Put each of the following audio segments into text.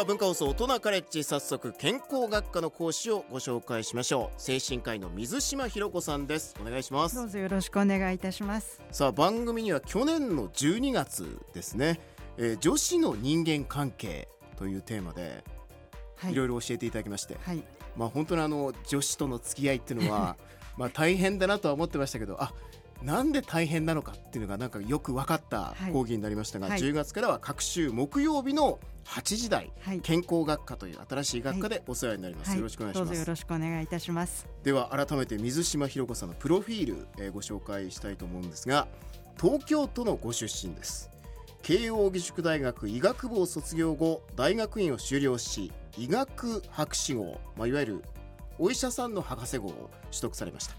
は文化放送大人カレッジ早速健康学科の講師をご紹介しましょう。精神科医の水島ひろ子さんです。お願いします。どうぞよろしくお願いいたします。さあ番組には去年の12月ですね、えー、女子の人間関係というテーマで、はい、いろいろ教えていただきまして、はい、まあ本当にあの女子との付き合いっていうのは まあ大変だなとは思ってましたけどあなんで大変なのかっていうのがなんかよく分かった講義になりましたが、はい、10月からは各週木曜日の8時台、はい、健康学科という新しい学科でお世話になります、はい、よろしくお願いします。よろしくお願いいたします。では改めて水島ひろ子さんのプロフィール、えー、ご紹介したいと思うんですが東京都のご出身です。慶應義塾大学医学部を卒業後大学院を修了し医学博士号、まあ、いわゆるお医者さんの博士号を取得されました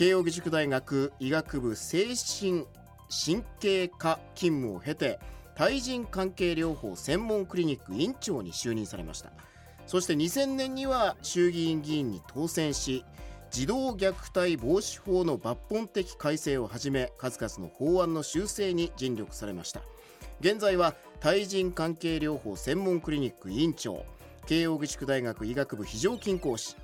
慶應義塾大学医学部精神神経科勤務を経て対人関係療法専門クリニック院長に就任されました。そして2000年には衆議院議員に当選し児童虐待防止法の抜本的改正をはじめ数々の法案の修正に尽力されました。現在は対人関係療法専門クリニック院長慶應義塾大学医学部非常勤講師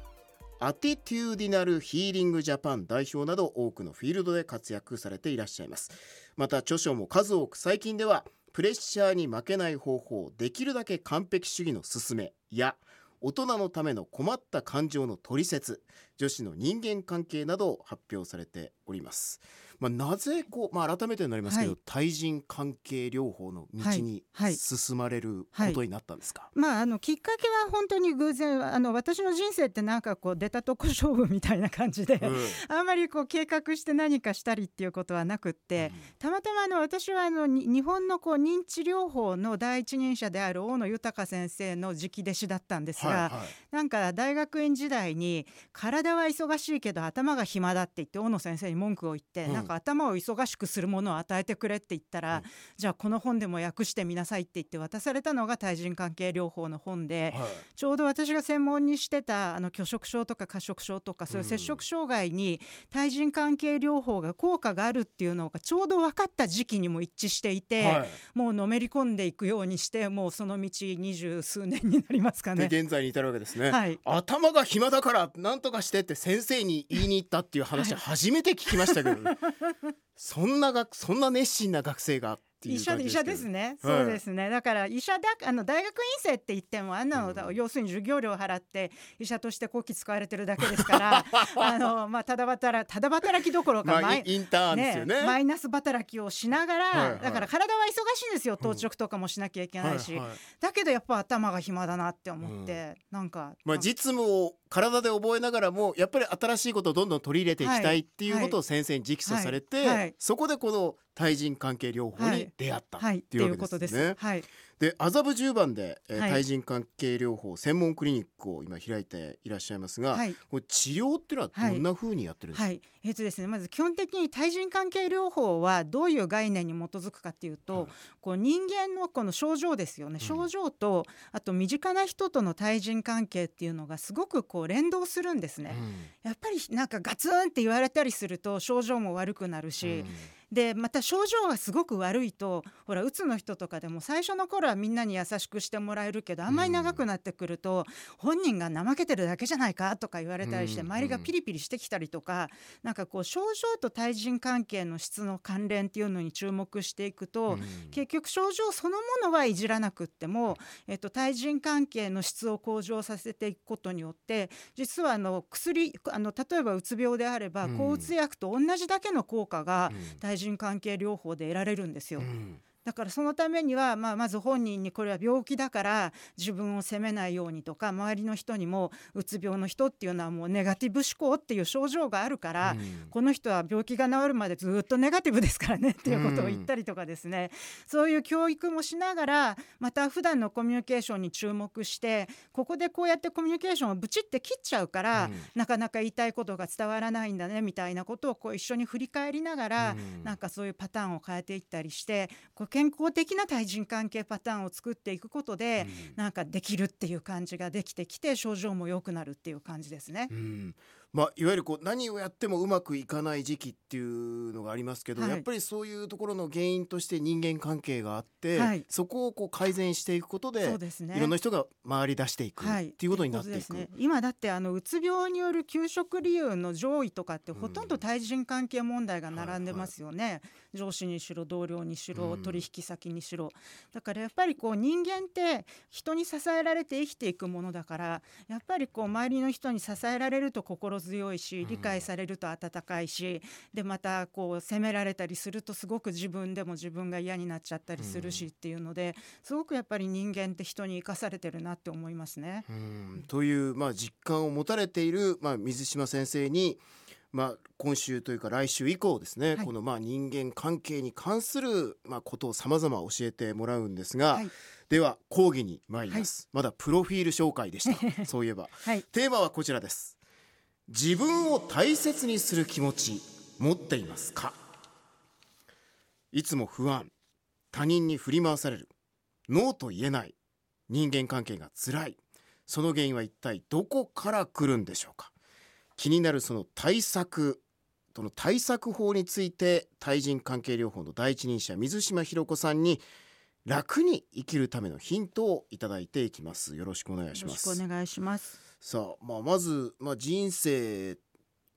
アティテューディナルヒーリングジャパン代表など多くのフィールドで活躍されていらっしゃいます。また著書も数多く最近ではプレッシャーに負けない方法できるだけ完璧主義の勧めや大人のための困った感情の取説女子の人間関係などを発表されております。まあ、なぜこう、まあ、改めてになりますけど、はい、対人関係療法の道に進まれることになったんですか、はいはい、まあ、あのきっかけは本当に偶然あの私の人生ってなんかこう出たとこ勝負みたいな感じで、うん、あんまりこう計画して何かしたりっていうことはなくって、うん、たまたまあの私はあの日本のこう認知療法の第一人者である大野豊先生の直弟子だったんですが、はいはい、なんか大学院時代に体は忙しいけど頭が暇だって言って大野先生に文句を言って、うんか頭を忙しくするものを与えてくれって言ったら、うん、じゃあこの本でも訳してみなさいって言って渡されたのが対人関係療法の本で、はい、ちょうど私が専門にしてたあの拒食症とか過食症とかそういう摂食障害に対人関係療法が効果があるっていうのがちょうど分かった時期にも一致していて、はい、もうのめり込んでいくようにしてもうその道二十数年になりますかね。現在に至るわけですね。はい、頭が暇だから何とかしてって先生に言いに行ったっていう話初めて聞きましたけど、そんながそんな熱心な学生が医者医者ですね、はい、そうですね。だから医者だあの大学院生って言ってもあんなの、うん、要するに授業料払って医者として後期使われてるだけですから あの、まあ、ただ働ただ働きどころか、まあ、インターンですよね、ね、マイナス働きをしながら、はいはい、だから体は忙しいんですよ。当直とかもしなきゃいけないし、うんはいはい、だけどやっぱ頭が暇だなって思って、うん、なんか、まあ、実務を体で覚えながらもやっぱり新しいことをどんどん取り入れていきたいっていうことを先生に直訴されて、はい。はい、そこでこの対人関係療法に出会ったっていうわけですね。はいで麻布十番で、えー、はい、対人関係療法専門クリニックを今開いていらっしゃいますが、はい、これ治療っていうのはどんなふうにやってるんですか、はい、えーとですね、まず基本的に対人関係療法はどういう概念に基づくかっていうと、こう人間のこの症状ですよね、症状とあと身近な人との対人関係っていうのがすごくこう連動するんですね、うん、やっぱりなんかガツンって言われたりすると症状も悪くなるし、うん。でまた症状がすごく悪いとほらうつの人とかでも最初の頃はみんなに優しくしてもらえるけどあんまり長くなってくると、本人が怠けてるだけじゃないかとか言われたりして、周りがピリピリしてきたりとかなんかこう症状と対人関係の質の関連っていうのに注目していくと、結局症状そのものはいじらなくっても、えっと、対人関係の質を向上させていくことによって実はあの薬あの例えばうつ病であれば、抗うつ薬と同じだけの効果が対人関係療法で得られるんですよ。うんだからそのためには、まあ、まず本人にこれは病気だから自分を責めないようにとか周りの人にもうつ病の人っていうのはもうネガティブ思考っていう症状があるから、うん、この人は病気が治るまでずっとネガティブですからねっていうことを言ったりとかですね、うん、そういう教育もしながらまた普段のコミュニケーションに注目してここでこうやってコミュニケーションをブチって切っちゃうから、うん、なかなか言いたいことが伝わらないんだねみたいなことをこう一緒に振り返りながら、うん、なんかそういうパターンを変えていったりしてこう健康的な対人関係パターンを作っていくことで、うん、なんかできるっていう感じができてきて症状も良くなるっていう感じですね。うんまあ、いわゆるこう何をやってもうまくいかない時期っていうのがありますけど、はい。やっぱりそういうところの原因として人間関係があって、はい。そこをこう改善していくことでそうですね。いろんな人が回り出していくはい。っていうことになっていく。ね、今だってあのうつ病による休職理由の上位とかってほとんど対人関係問題が並んでますよね、上司にしろ同僚にしろうん。取引先にしろ、だからやっぱりこう人間って人に支えられて生きていくものだからやっぱりこう周りの人に支えられると心強いし理解されると温かいし、でまたこう責められたりするとすごく自分でも自分が嫌になっちゃったりするしっていうのですごくやっぱり人間って人に生かされてるなって思いますね。うん。という、まあ、実感を持たれている、まあ、水島先生に、まあ、今週というか来週以降ですね、はい。このまあ人間関係に関する、まあ、ことをさまざま教えてもらうんですが、はい。では講義に参ります、まだプロフィール紹介でした。そういえば。はい。テーマはこちらです自分を大切にする気持ち持っていますか？いつも不安他人に振り回されるノーと言えない人間関係が辛いその原因は一体どこから来るんでしょうか？気になるその対策との対策法について対人関係療法の第一人者水島ひろ子さんに楽に生きるためのヒントをいただいていきます。よろしくお願いしよろしますくお願いします。さあ、まあ、まず、まあ、人生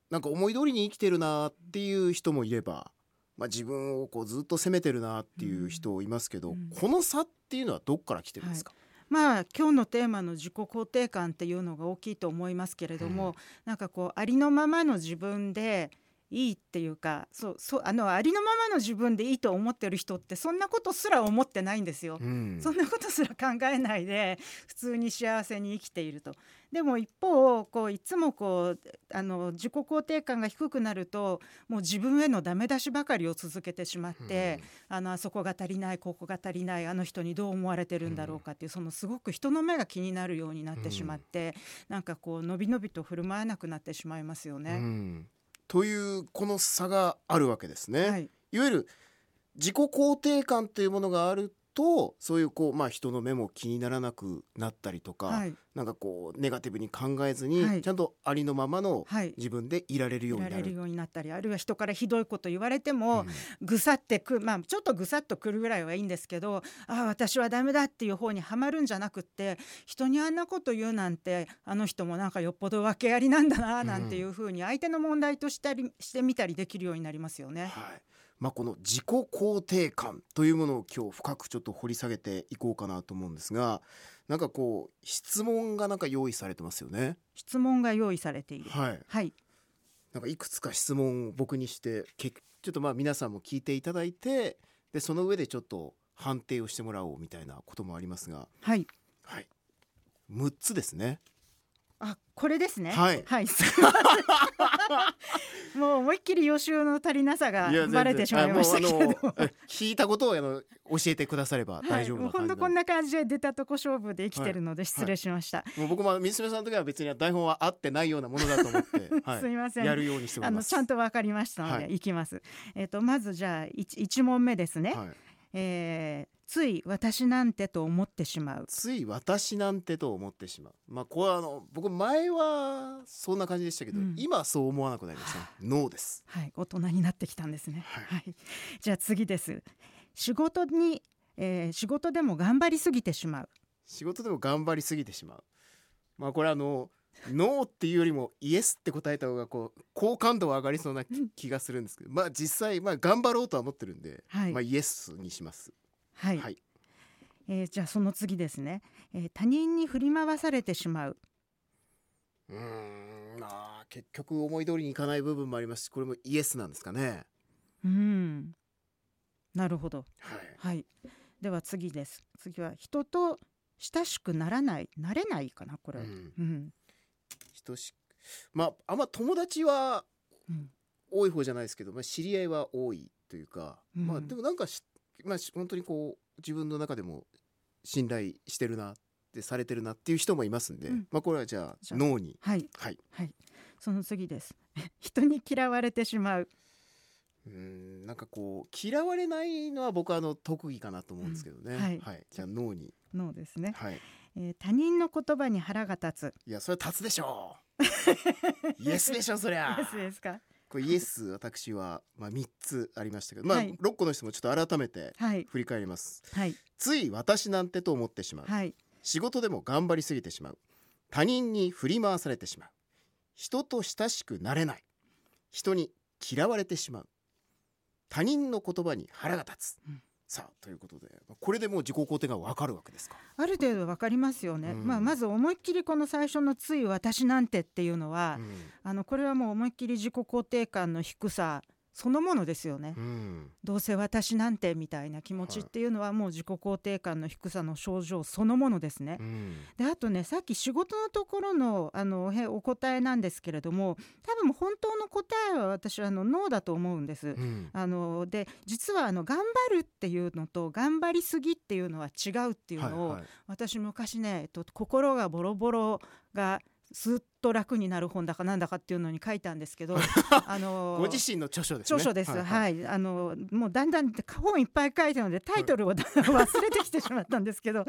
なんか思い通りに生きてるなっていう人もいれば、まあ、自分をこうずっと責めてるなっていう人いますけど、うん。この差っていうのはどっから来てるんですか、まあ今日のテーマの自己肯定感っていうのが大きいと思いますけれども、うん。なんかこうありのままの自分でいいっていうかそうそうあのありのままの自分でいいと思ってる人ってそんなことすら思ってないんですよ。うんそんなことすら考えないで普通に幸せに生きていると。でも一方こういつもこうあの自己肯定感が低くなるともう自分へのダメ出しばかりを続けてしまって、あのあそこが足りないここが足りないあの人にどう思われてるんだろうかっていうそのすごく人の目が気になるようになってしまって、なんかこうのびのびと振る舞えなくなってしまいますようね。んというこの差があるわけですね。、はいい、わゆる自己肯定感というものがあるとそういうこう、まあ、人の目も気にならなくなったりとか、はい、なんかこうネガティブに考えずに、はいちゃんとありのままのはい。自分でいられるようになる。いられるようになったりあるいは人からひどいこと言われても、うんぐさってくまあちょっとぐさっとくるぐらいはいいんですけどああ私はダメだっていう方にはまるんじゃなくって人にあんなこと言うなんてあの人もなんかよっぽど訳ありなんだななんていうふうに相手の問題としたりしてみたりできるようになりますよね。はいまあ、この自己肯定感というものを今日深くちょっと掘り下げていこうかなと思うんですがなんかこう質問がなんか用意されてますよね。質問が用意されている。はい、はい、なんかいくつか質問を僕にしてけちょっとまあ皆さんも聞いていただいてでその上でちょっと判定をしてもらおうみたいなこともありますが、はい、はい、6つですね。あこれですね。はい。はい、もう思いっきり予習の足りなさがバレてしまいましたけれど聞いたことをあの教えてくだされば大丈夫はい、もな感じなんでうほんとこんな感じで出たとこ勝負で生きてるので失礼しました。もう僕も水島さんの時は別に台本は合ってないようなものだと思って、はすいません。やるようにしておあの。ちゃんとわかりましたので、はい。い、きます。えっ、とまずじゃあ一一問目ですね。はい、えーつい私なんてと思ってしまう。つい私なんてと思ってしまう。まあこれはあの僕前はそんな感じでしたけど、うん今はそう思わなくなりましたね。ノーです。はい、大人になってきたんですね。はいはい、じゃあ次です。仕事に、えー仕事でも頑張りすぎてしまう。仕事でも頑張りすぎてしまう。まあこれあのノーっていうよりもイエスって答えた方がこう好感度は上がりそうな気がするんですけど、まあ実際まあ頑張ろうとは思ってるんで、はい、まあイエスにします。はい、はい。えーじゃあその次ですね、えー他人に振り回されてしまう。うーんまあ結局思い通りにいかない部分もありますしこれもイエスなんですかねうん、なるほど。はいはい。では次です。次は人と親しくならない、なれないかなこれ。ううんん、等しまああんま友達はうん、多い方じゃないですけど、まあ、知り合いは多いというか、うん。まあでもなんかし、まあ、し本当にこう自分の中でも信頼してるなってされてるなっていう人もいますんで、うん。まあこれはじゃあ脳に。はい、はい。はい。その次です。人に嫌われてしまう。うーんなんかこう嫌われないのは僕はあの特技かなと思うんですけどね、うん。はい。じゃあ脳に。のですね、はいえー他人の言葉に腹が立つ。いやそれは立つでしょ イエスでしょそりゃ。イエスですか？これイエス私はまあ3つありましたけどまあ、はい。6個の質問ちょっと改めてはい。振り返ります。はい。つい私なんてと思ってしまう、はい。仕事でも頑張りすぎてしまう。他人に振り回されてしまう。人と親しくなれない。人に嫌われてしまう。他人の言葉に腹が立つ、うんさあということでこれでもう自己肯定がわかるわけですか？ある程度わかりますよね、うん。まあまず思いっきりこの最初のつい私なんてっていうのは、あのこれはもう思いっきり自己肯定感の低さそのものですよね、うん、うんどうせ私なんてみたいな気持ちっていうのはもう自己肯定感の低さの症状そのものですね。うん。であとねさっき仕事のところのあのおへお答えなんですけれども多分本当の答えは私はあのノーだと思うんです。うん。あので実はあの頑張るっていうのと頑張りすぎっていうのは違うっていうのを、はいはい。私昔ね、えっと、心がボロボロがすっと楽になる本だかなんだかっていうのに書いたんですけどあの ご自身の著書ですね。著書です、はいはい。あのもうだんだん本いっぱい書いてるのでタイトルをだんだん忘れてきてしまったんですけど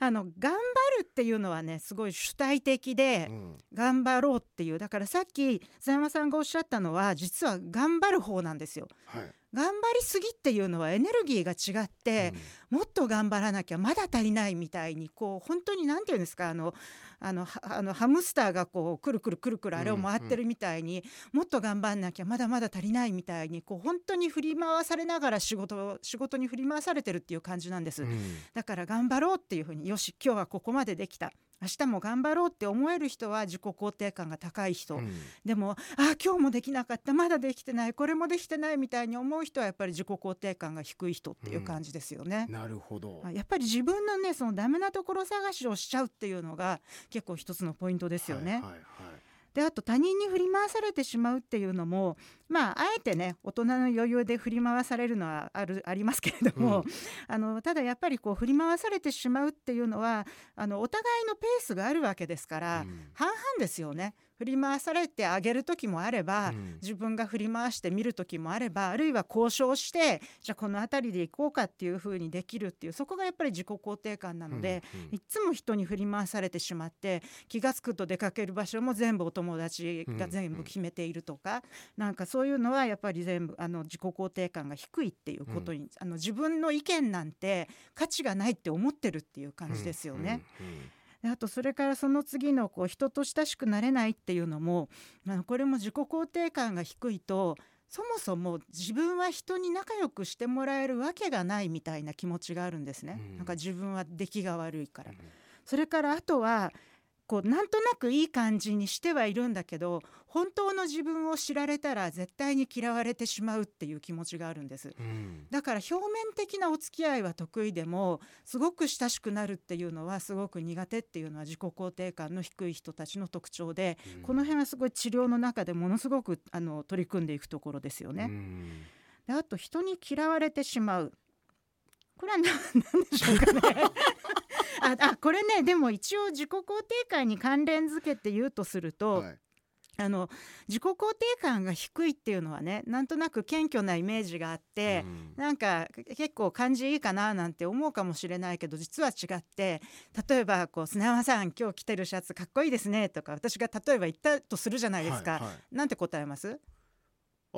あの頑張るっていうのはねすごい主体的でうん。頑張ろうっていう。だからさっき佐山さんがおっしゃったのは実は頑張る方なんですよ。はい頑張りすぎっていうのはエネルギーが違って、もっと頑張らなきゃまだ足りないみたいにこう本当に何て言うんですかあのあのはあのハムスターがこうくるくるくるくるあれを回ってるみたいに、もっと頑張んなきゃまだまだ足りないみたいにこう本当に振り回されながら仕事を仕事に振り回されてるっていう感じなんです。うん。だから頑張ろうっていうふうによし今日はここまでできた明日も頑張ろうって思える人は自己肯定感が高い人、うん。でもあ今日もできなかった。まだできてない。これもできてないみたいに思う人はやっぱり自己肯定感が低い人っていう感じですよね。なるほど。あやっぱり自分のねそのダメなところ探しをしちゃうっていうのが結構一つのポイントですよね。はいはいはいであと他人に振り回されてしまうっていうのもまああえてね大人の余裕で振り回されるのはある ありますけれども、うんあのただやっぱりこう振り回されてしまうっていうのはあのお互いのペースがあるわけですから、うん半々ですよね。振り回されてあげる時もあれば、うん。自分が振り回して見る時もあればあるいは交渉してじゃあこの辺りで行こうかっていう風にできるっていうそこがやっぱり自己肯定感なので、うんうんいっつも人に振り回されてしまって気が付くと出かける場所も全部お友達が全部決めているとか、なんかそういうのはやっぱり全部あの自己肯定感が低いっていうことに、あの自分の意見なんて価値がないって思ってるっていう感じですよね。うんうんであとそれからその次のこう人と親しくなれないっていうのもこれも自己肯定感が低いとそもそも自分は人に仲良くしてもらえるわけがないみたいな気持ちがあるんですね、うん。なんか自分は出来が悪いから。うん。それからあとはこうなんとなくいい感じにしてはいるんだけど本当の自分を知られたら絶対に嫌われてしまうっていう気持ちがあるんです。うん。だから表面的なお付き合いは得意でもすごく親しくなるっていうのはすごく苦手っていうのは自己肯定感の低い人たちの特徴で、うん。この辺はすごい治療の中でものすごくあの取り組んでいくところですようね。ん。であと人に嫌われてしまう。これは何何でしょうかね ああこれねでも一応自己肯定感に関連づけて言うとすると、はい。あの自己肯定感が低いっていうのはねなんとなく謙虚なイメージがあって、うん。なんか結構感じいいかななんて思うかもしれないけど実は違って例えばこう「砂山さん今日着てるシャツかっこいいですね」とか私が例えば言ったとするじゃないですか。はいはい。なんて答えます、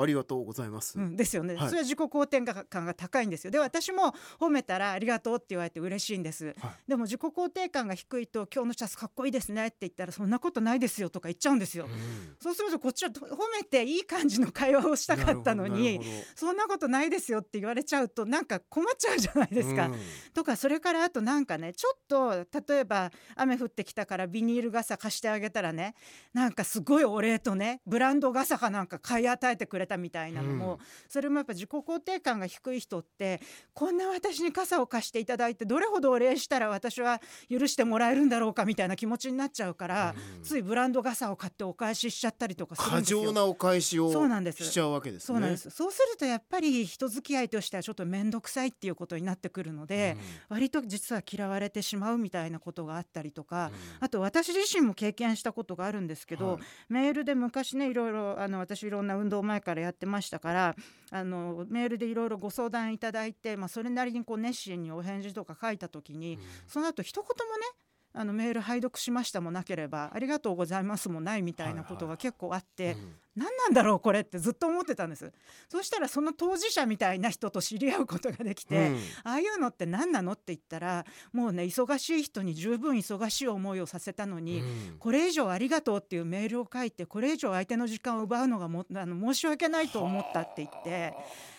ありがとうございます。うん、ですよね、はい。それは自己肯定感が高いんですよ。で私も褒めたら「ありがとう」って言われて嬉しいんです、はい。でも自己肯定感が低いと「今日のシャツかっこいいですね」って言ったら「そんなことないですよ」とか言っちゃうんですよ、うん。そうするとこっちは褒めていい感じの会話をしたかったのにそんなことないですよって言われちゃうとなんか困っちゃうじゃないですか。ほどとかそれからあとなんかねちょっと例えば雨降ってきたからビニール傘貸してあげたらねなんかすごいお礼とねブランド傘かなんか買い与えてくれたみたいなのも、うん。それもやっぱ自己肯定感が低い人ってこんな私に傘を貸していただいてどれほどお礼したら私は許してもらえるんだろうかみたいな気持ちになっちゃうから、うん。ついブランド傘を買ってお返ししちゃったりとかするん過。剰なお返しをそうなんです。しちゃうわけですね。そうなんです。そうするとやっぱり人付き合いとしてはちょっと面倒くさいっていうことになってくるので、割と実は嫌われてしまうみたいなことがあったりとか、あと私自身も経験したことがあるんですけど、はい。メールで昔ねいろいろあの私いろんな運動前からやってましたからあのメールでいろいろご相談いただいて、まあ、それなりにこう熱心にお返事とか書いた時に、その後一言もねあのメール拝読しましたもなければありがとうございますもないみたいなことが結構あって、うん。何なんだろうこれってずっと思ってたんです。そしたらその当事者みたいな人と知り合うことができて、うん。ああいうのって何なのって言ったらもうね忙しい人に十分忙しい思いをさせたのに、うん。これ以上ありがとうっていうメールを書いてこれ以上相手の時間を奪うのがもあの申し訳ないと思ったって言って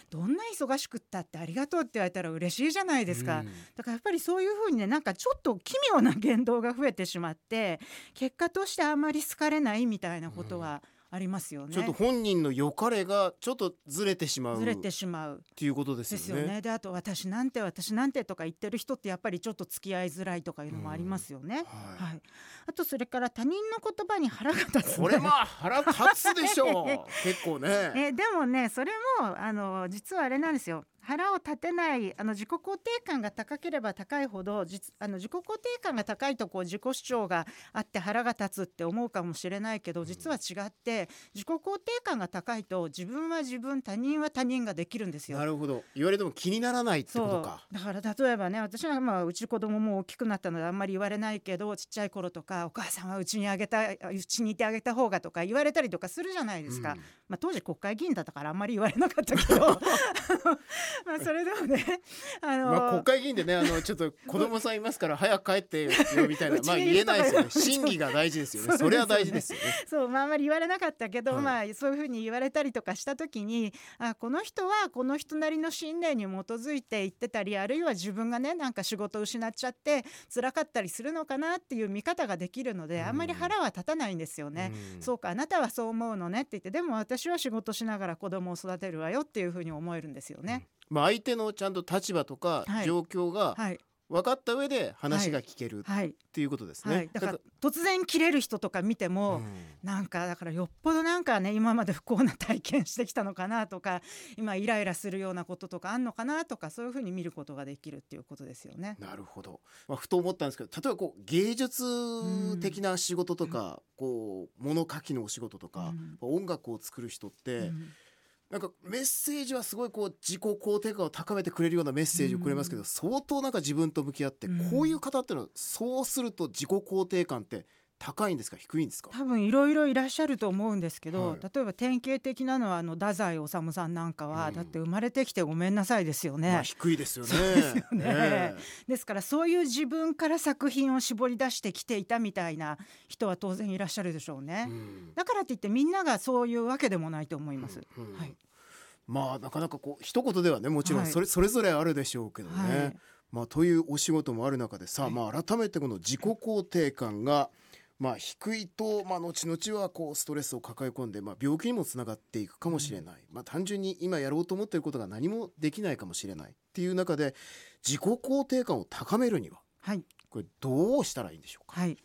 どんな忙しくったってありがとうって言われたら嬉しいじゃないですか。うんだからやっぱりそういうふうにねなんかちょっと奇妙な言動が増えてしまって結果としてあんまり好かれないみたいなことはありますよね。ちょっと本人の良かれがちょっとずれてしまうずれってしまうていうことですよね。ですよね。であと私なんて私なんてとか言ってる人ってやっぱりちょっと付き合いづらいとかいうのもありますよね。ははい。あとそれから他人の言葉に腹が立つ、い、これまあ腹立つでしょう 結構ね。えでもねそれもあの実はあれなんですよ腹を立てないあの自己肯定感が高ければ高いほど実あの自己肯定感が高いとこう自己主張があって腹が立つって思うかもしれないけど実は違って自己肯定感が高いと自分は自分他人は他人ができるんですよ。な。るほど。言われても気にならないってことか。だから例えばね私はまあうち子供も大きくなったのであんまり言われないけどちっちゃい頃とかお母さんはうちにあげたうちにいてあげた方がとか言われたりとかするじゃないですか、うん。まあ、当時国会議員だったからあんまり言われなかったけど まあそれでもね あの、まあ国会議員でねあのちょっと子供さんいますから 早く帰ってよみたいな。まあ言えないですよね。審議が大事ですよね。それは大事ですよね。そう、まあ、あんまり言われなかったけど、はい。まあそういうふうに言われたりとかした時にあこの人はこの人なりの信念に基づいて言ってたりあるいは自分がねなんか仕事を失っちゃって辛かったりするのかなっていう見方ができるので、うん。あんまり腹は立たないんですよね。うん。そうかあなたはそう思うのねって言ってでも私は仕事しながら子供を育てるわよっていうふうに思えるんですよね。まあ相手のちゃんと立場とかはい。状況がはい。分かった上で話が聞けるっはい。ていうことですね。はい、だから突然切れる人とか見ても、うん。なんかだからよっぽどなんかね今まで不幸な体験してきたのかなとか今イライラするようなこととかあんのかなとかそういうふうに見ることができるっていうことですよね。なるほど、まあ、ふと思ったんですけど例えばこう芸術的な仕事とか、こう物書きのお仕事とか、音楽を作る人って、うんなんかメッセージはすごいこう自己肯定感を高めてくれるようなメッセージをくれますけど、うん。相当なんか自分と向き合って、うん。こういう方ってのはそうすると自己肯定感って高いんですか？低いんですか？多分いろいろいらっしゃると思うんですけど、はい。例えば典型的なのはあの太宰治さんなんかは、うん。だって生まれてきてごめんなさいですよね。まあ低いですよね。ですよね。え。ですからそういう自分から作品を絞り出してきていたみたいな人は当然いらっしゃるでしょうえね。うん。だからって言ってみんながそういうわけでもないと思います。うんうん。はい。まあなかなかこう一言ではねもちろんはい。それ,、それぞれあるでしょうけどね、はい。まあ、というお仕事もある中でさあ、はい。まあ、改めてこの自己肯定感が、まあ、低いと、まあ、後々はこうストレスを抱え込んで、まあ、病気にもつながっていくかもしれない、まあ、単純に今やろうと思っていることが何もできないかもしれない。っていう中で自己肯定感を高めるにははい。これどうしたらいいんでしょうか、はい、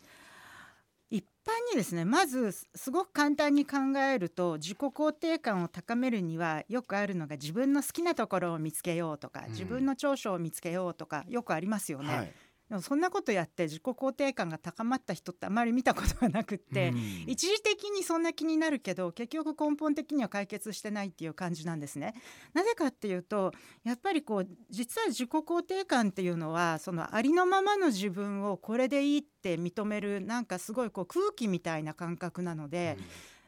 一般にですねまずすすごく簡単に考えると自己肯定感を高めるにはよくあるのが自分の好きなところを見つけようとか、うん。自分の長所を見つけようとかよくありますよね。はいでもそんなことやって自己肯定感が高まった人ってあまり見たことがなくって、うん一時的にそんな気になるけど結局根本的には解決してないっていう感じなんですね。なぜかっていうとやっぱりこう実は自己肯定感っていうのはそのありのままの自分をこれでいいって認めるなんかすごいこう空気みたいな感覚なので、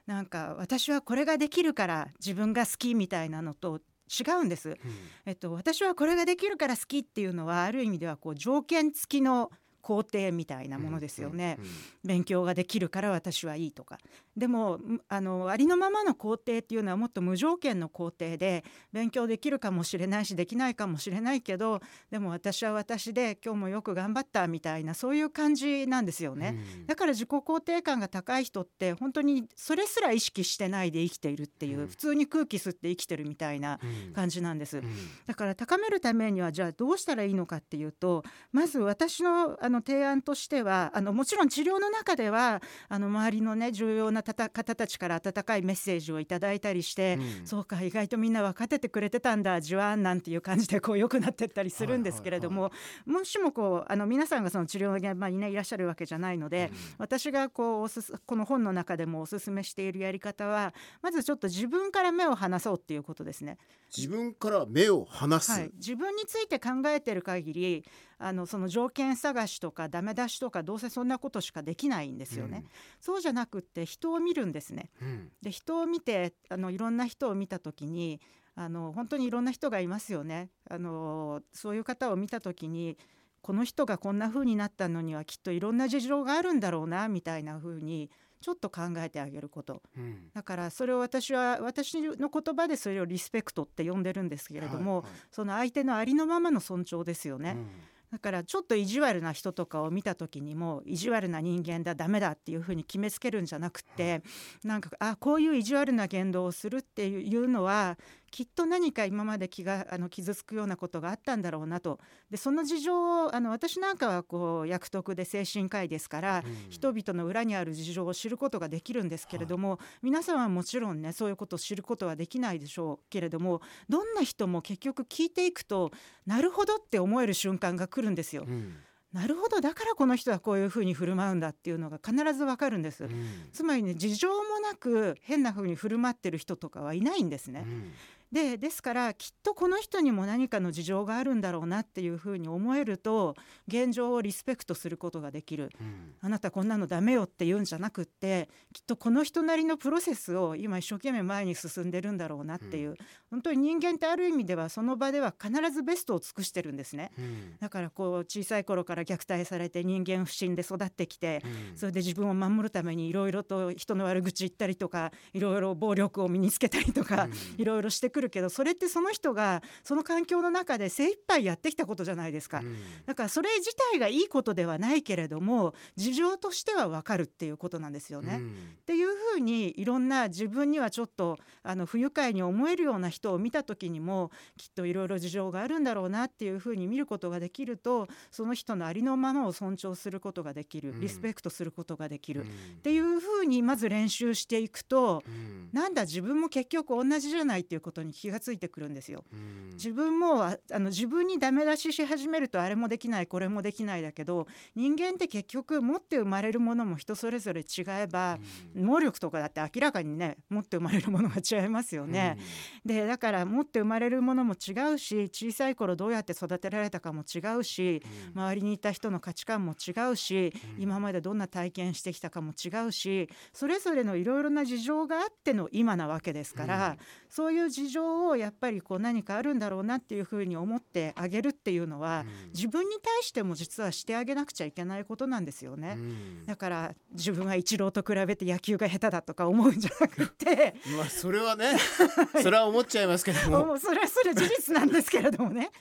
なんか私はこれができるから自分が好きみたいなのと違うんです。うんえっと、私はこれができるから好きっていうのはある意味ではこう条件付きの肯定みたいなものですよね。勉強ができるから私はいいとかでもむあのありのままの肯定っていうのはもっと無条件の肯定で勉強できるかもしれないしできないかもしれないけどでも私は私で今日もよく頑張ったみたいなそういう感じなんですよね。うんだから自己肯定感が高い人って本当にそれすら意識してないで生きているっていう、うん普通に空気吸って生きてるみたいなうん感じなんです。うんだから高めるためにはじゃあどうしたらいいのかっていうとまず私のあの提案としてはあのもちろん治療の中ではあの周りのね重要な方たちから温かいメッセージをいただいたりして、うん。そうか意外とみんな分かっててくれてたんだじわーんなんていう感じでこう良くなってったりするんですけれども、もしもこうあの皆さんがその治療の現場にねいらっしゃるわけじゃないので、私がこうこの本の中でもおすすめしているやり方はまずちょっと自分から目を離そうっていうことですね。自分から目を離す、はい、自分について考えてる限りあのその条件探しとかダメ出しとかどうせそんなことしかできないんですよね。そうじゃなくって人を見るんですね。うんで人を見てあのいろんな人を見た時にあの本当にいろんな人がいますよね。あのそういう方を見た時にこの人がこんな風になったのにはきっといろんな事情があるんだろうなみたいな風にちょっと考えてあげることうんだからそれを私は私の言葉でそれをリスペクトって呼んでるんですけれども、はいはいその相手のありのままの尊重ですよね。うんだからちょっと意地悪な人とかを見た時にも意地悪な人間だダメだっていうふうに決めつけるんじゃなくて、なんかあこういう意地悪な言動をするっていうのはきっと何か今まで気があの傷つくようなことがあったんだろうなとでその事情をあの私なんかはこう役得で精神科医ですから、うん人々の裏にある事情を知ることができるんですけれども、皆さんはもちろんねそういうことを知ることはできないでしょうけれどもどんな人も結局聞いていくとなるほどって思える瞬間が来るんですよ。うんなるほどだからこの人はこういうふうに振る舞うんだっていうのが必ずわかるんです。うんつまりね事情もなく変な風に振る舞ってる人とかはいないんですね。うんでですからきっとこの人にも何かの事情があるんだろうなっていうふうに思えると現状をリスペクトすることができる。うん。あなたこんなのダメよって言うんじゃなくってきっとこの人なりのプロセスを今一生懸命前に進んでるんだろうなっていう、本当に人間ってある意味ではその場では必ずベストを尽くしてるんですね。うん。だからこう小さい頃から虐待されて人間不信で育ってきてうん。それで自分を守るためにいろいろと人の悪口言ったりとかいろいろ暴力を身につけたりとかいろいろしてくるけどそれってその人がその環境の中で精一杯やってきたことじゃないですか。うん。だからそれ自体がいいことではないけれども事情としては分かるっていうことなんですよね。うん。っていうふうにいろんな自分にはちょっとあの不愉快に思えるような人を見た時にもきっといろいろ事情があるんだろうなっていうふうに見ることができるとその人のありのままを尊重することができるうん。リスペクトすることができる、うん。っていうふうにまず練習していくとうん。なんだ自分も結局同じじゃないっていうことに気がついてくるんですよ。うん。自分もああの自分にダメ出しし始めるとあれもできないこれもできないだけど人間って結局持って生まれるものも人それぞれ違えば、能力とかだって明らかにね持って生まれるものが違いますよね。でだから持って生まれるものも違うし小さい頃どうやって育てられたかも違うしうん。周りにいた人の価値観も違うしうん。今までどんな体験してきたかも違うしそれぞれのいろいろな事情があっての今なわけですから、うん。そういう事情をやっぱりこう何かあるんだろうなっていうふうに思ってあげるっていうのは、うん。自分に対しても実はしてあげなくちゃいけないことなんですよね。うん。だから自分はイチローと比べて野球が下手だとか思うんじゃなくて。まあそれはね それは思っちゃいますけども。それはそれは事実なんですけれどもね。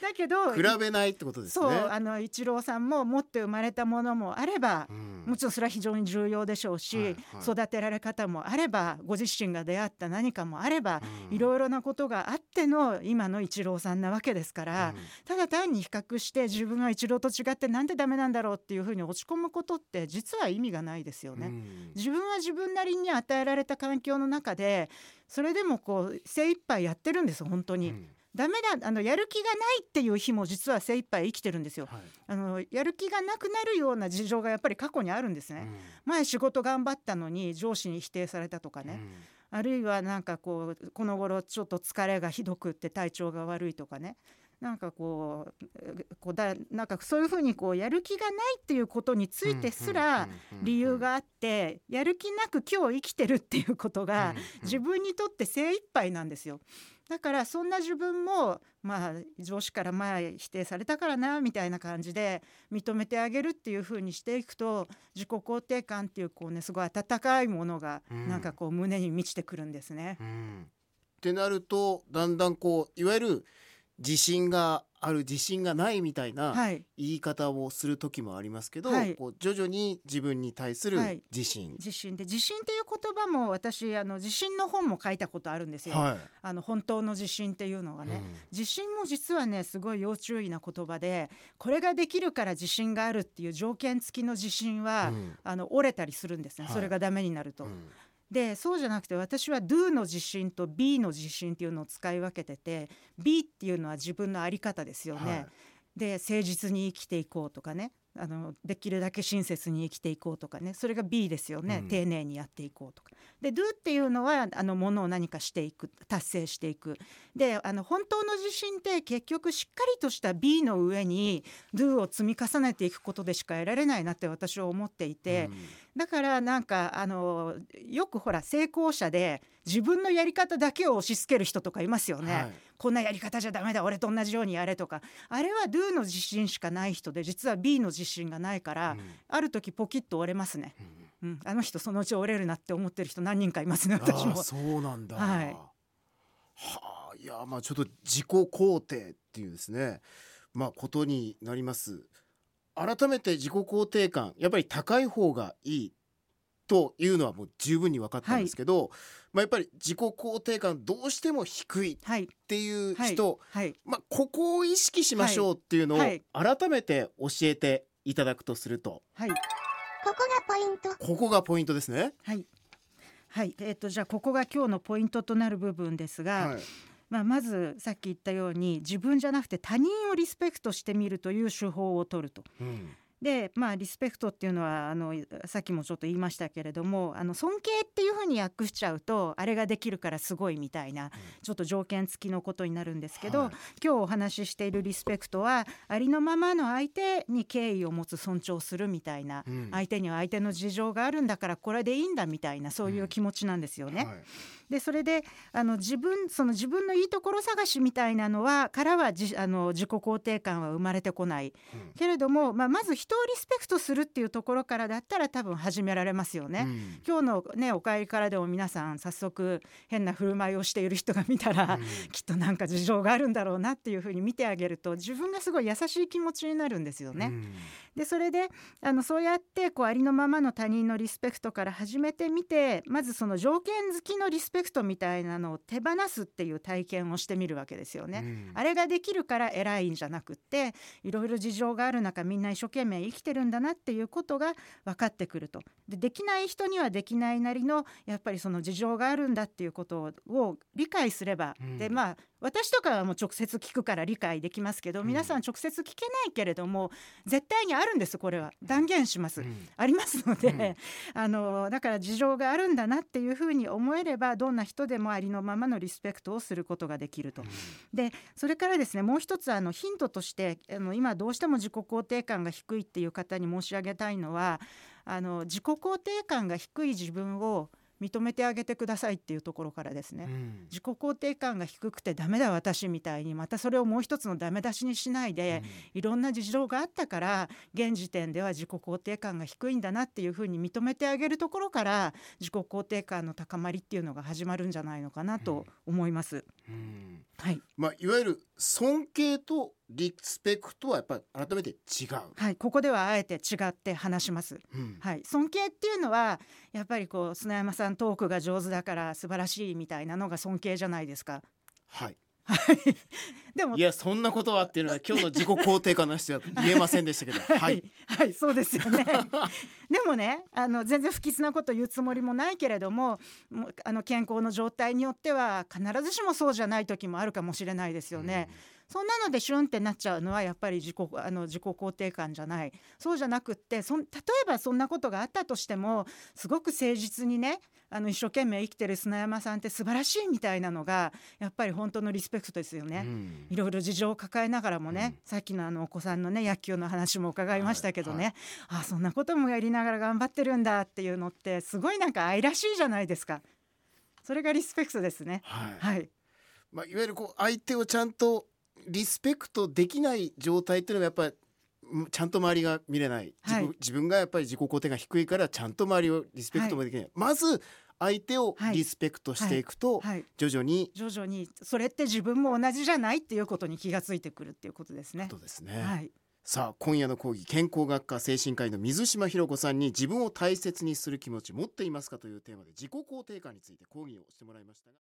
だけど比べないってことですそうね。あのイチローさんも持って生まれたものもあればうん。もちろんそれは非常に重要でしょうし、はいはい。育てられ方もあればご自身が出会った何かもあれば、うん。いろいろなことがあっての今のイチローさんなわけですから、ただ単に比較して自分はイチローと違ってなんでダメなんだろうっていうふうに落ち込むことって実は意味がないですよね。うん自分は自分なりに与えられた環境の中でそれでもこう精一杯やってるんです本当に。うんダメだあのやる気がないっていう日も実は精一杯生きてるんですよ。はいあのやる気がなくなるような事情がやっぱり過去にあるんですね。うん前仕事頑張ったのに上司に否定されたとかね、あるいはなんかこうこの頃ちょっと疲れがひどくって体調が悪いとかね。なんかこうこうだなんかそういうふうにこうやる気がないっていうことについてすら理由があってやる気なく今日生きてるっていうことが自分にとって精一杯なんですよ。だからそんな自分もまあ上司から前否定されたからなみたいな感じで認めてあげるっていう風にしていくと自己肯定感っていうこうねすごい温かいものがなんかこう胸に満ちてくるんですね。うんってなるとだんだんこういわゆる自信がある自信がないみたいなはい。言い方をする時もありますけど、はい。こう徐々に自分に対するはい。自信、自信で自信っていう言葉も私あの自信の本も書いたことあるんですよ。はい。あの本当の自信っていうのがね。自信も実はねすごい要注意な言葉でこれができるから自信があるっていう条件付きの自信は、うん。あの折れたりするんですね、はい。それがダメになると。うんでそうじゃなくて私は Do の自信と B の自信っていうのを使い分けてて B っていうのは自分の在り方ですよね。はい。で誠実に生きていこうとかね。あのできるだけ親切に生きていこうとかね。それが B ですよね、うん。丁寧にやっていこうとか。で Do っていうのはあのものを何かしていく達成していく。であの本当の自信って結局しっかりとした B の上に Do を積み重ねていくことでしか得られないなって私は思っていて、だからなんかあのよくほら成功者で自分のやり方だけを押し付ける人とかいますよね。はい。こんなやり方じゃダメだ俺と同じようにやれとか。あれは Do の自信しかない人で実は B の自信がないから、うん。ある時ポキッと折れますね、うん。うん、あの人そのうち折れるなって思ってる人何人かいますね私も。そうなんだ。はい。はあいやまあちょっと自己肯定っていうですね。まあことになります。改めて自己肯定感やっぱり高い方がいいというのはもう十分に分かったんですけど、まあやっぱり自己肯定感どうしても低いっはい。ていうはい。人、はい。まあここを意識しましょうっていうのをはい。改めて教えていただくとすると。はい。ここがポイント。ここがポイントですね。はい。はい。えー、とじゃあここが今日のポイントとなる部分ですが、はいまあ、まずさっき言ったように自分じゃなくて他人をリスペクトしてみるという手法を取ると。うんでまあリスペクトっていうのはあのさっきもちょっと言いましたけれどもあの尊敬っていうふうに訳しちゃうとあれができるからすごいみたいなちょっと条件付きのことになるんですけど、はい。今日お話ししているリスペクトはありのままの相手に敬意を持つ尊重するみたいな、うん。相手には相手の事情があるんだからこれでいいんだみたいなそういう気持ちなんですよね。はい。でそれであの自分その自分のいいところ探しみたいなのはからはじあの自己肯定感は生まれてこない、うん。けれども、まあ、まず人をリスペクトするっていうところからだったら多分始められますよね。うん今日のねお帰りからでも皆さん早速変な振る舞いをしている人が見たら、うんきっとなんか事情があるんだろうなっていうふうに見てあげると自分がすごい優しい気持ちになるんですよね。うんでそれであのそうやってこうありのままの他人のリスペクトから始めてみてまずその条件付きのリスペクトみたいなのを手放すっていう体験をしてみるわけですよね。うんあれができるから偉いんじゃなくっていろいろ事情がある中みんな一生懸命生きてるんだなっていうことが分かってくると。でできない人にはできないなりのやっぱりその事情があるんだっていうことを理解すれば、うん。でまあ私とかはもう直接聞くから理解できますけど、うん。皆さん直接聞けないけれども絶対にあるんですこれは。断言します。うん。ありますので、うん。あのだから事情があるんだなっていうふうに思えればどんな人でもありのままのリスペクトをすることができると。でそれからですねもう一つあのヒントとしてあの今どうしても自己肯定感が低いっていう方に申し上げたいのはあの自己肯定感が低い自分を認めてあげてくださいっていうところからですね。うん。自己肯定感が低くてダメだ私みたいにまたそれをもう一つのダメ出しにしないで、いろんな事情があったから現時点では自己肯定感が低いんだなっていうふうに認めてあげるところから自己肯定感の高まりっていうのが始まるんじゃないのかなと思います。うん。はい、まあいわゆる尊敬とリスペクトはやっぱり改めて違う。はい、ここではあえて違って話します。うんはい、尊敬っていうのはやっぱりこう砂山さんトークが上手だから素晴らしいみたいなのが尊敬じゃないですか。はい。でもいやそんなことはっていうのは今日の自己肯定感の人は言えませんでしたけど。は はいい、はい、そうですよね。でもね、あの全然不吉なこと言うつもりもないけれども、もうあの健康の状態によっては必ずしもそうじゃない時もあるかもしれないですよね。そんなのでシュンってなっちゃうのはやっぱり自己あの自己肯定感じゃない。そうじゃなくってそん例えばそんなことがあったとしてもすごく誠実にねあの一生懸命生きてる砂山さんって素晴らしいみたいなのがやっぱり本当のリスペクトですよね。うん。いろいろ事情を抱えながらもね、さっきのあのお子さんのね野球の話も伺いましたけどね、あそんなこともやりながら頑張ってるんだっていうのってすごいなんか愛らしいじゃないですか。それがリスペクトですね。はい。はい。まあいわゆるこう相手をちゃんとリスペクトできない状態っていうのがやっぱりうんちゃんと周りが見れない、自分はい。自分がやっぱり自己肯定が低いからちゃんと周りをリスペクトもできない、まず相手をはいリスペクトしていくと、はい。徐々に徐々にそれって自分も同じじゃないっていうことに気がついてくるっていうことですね。ことですね、はい。さあ今夜の講義健康学科精神科医の水島ひろ子さんに自分を大切にする気持ち持っていますかというテーマで自己肯定感について講義をしてもらいましたが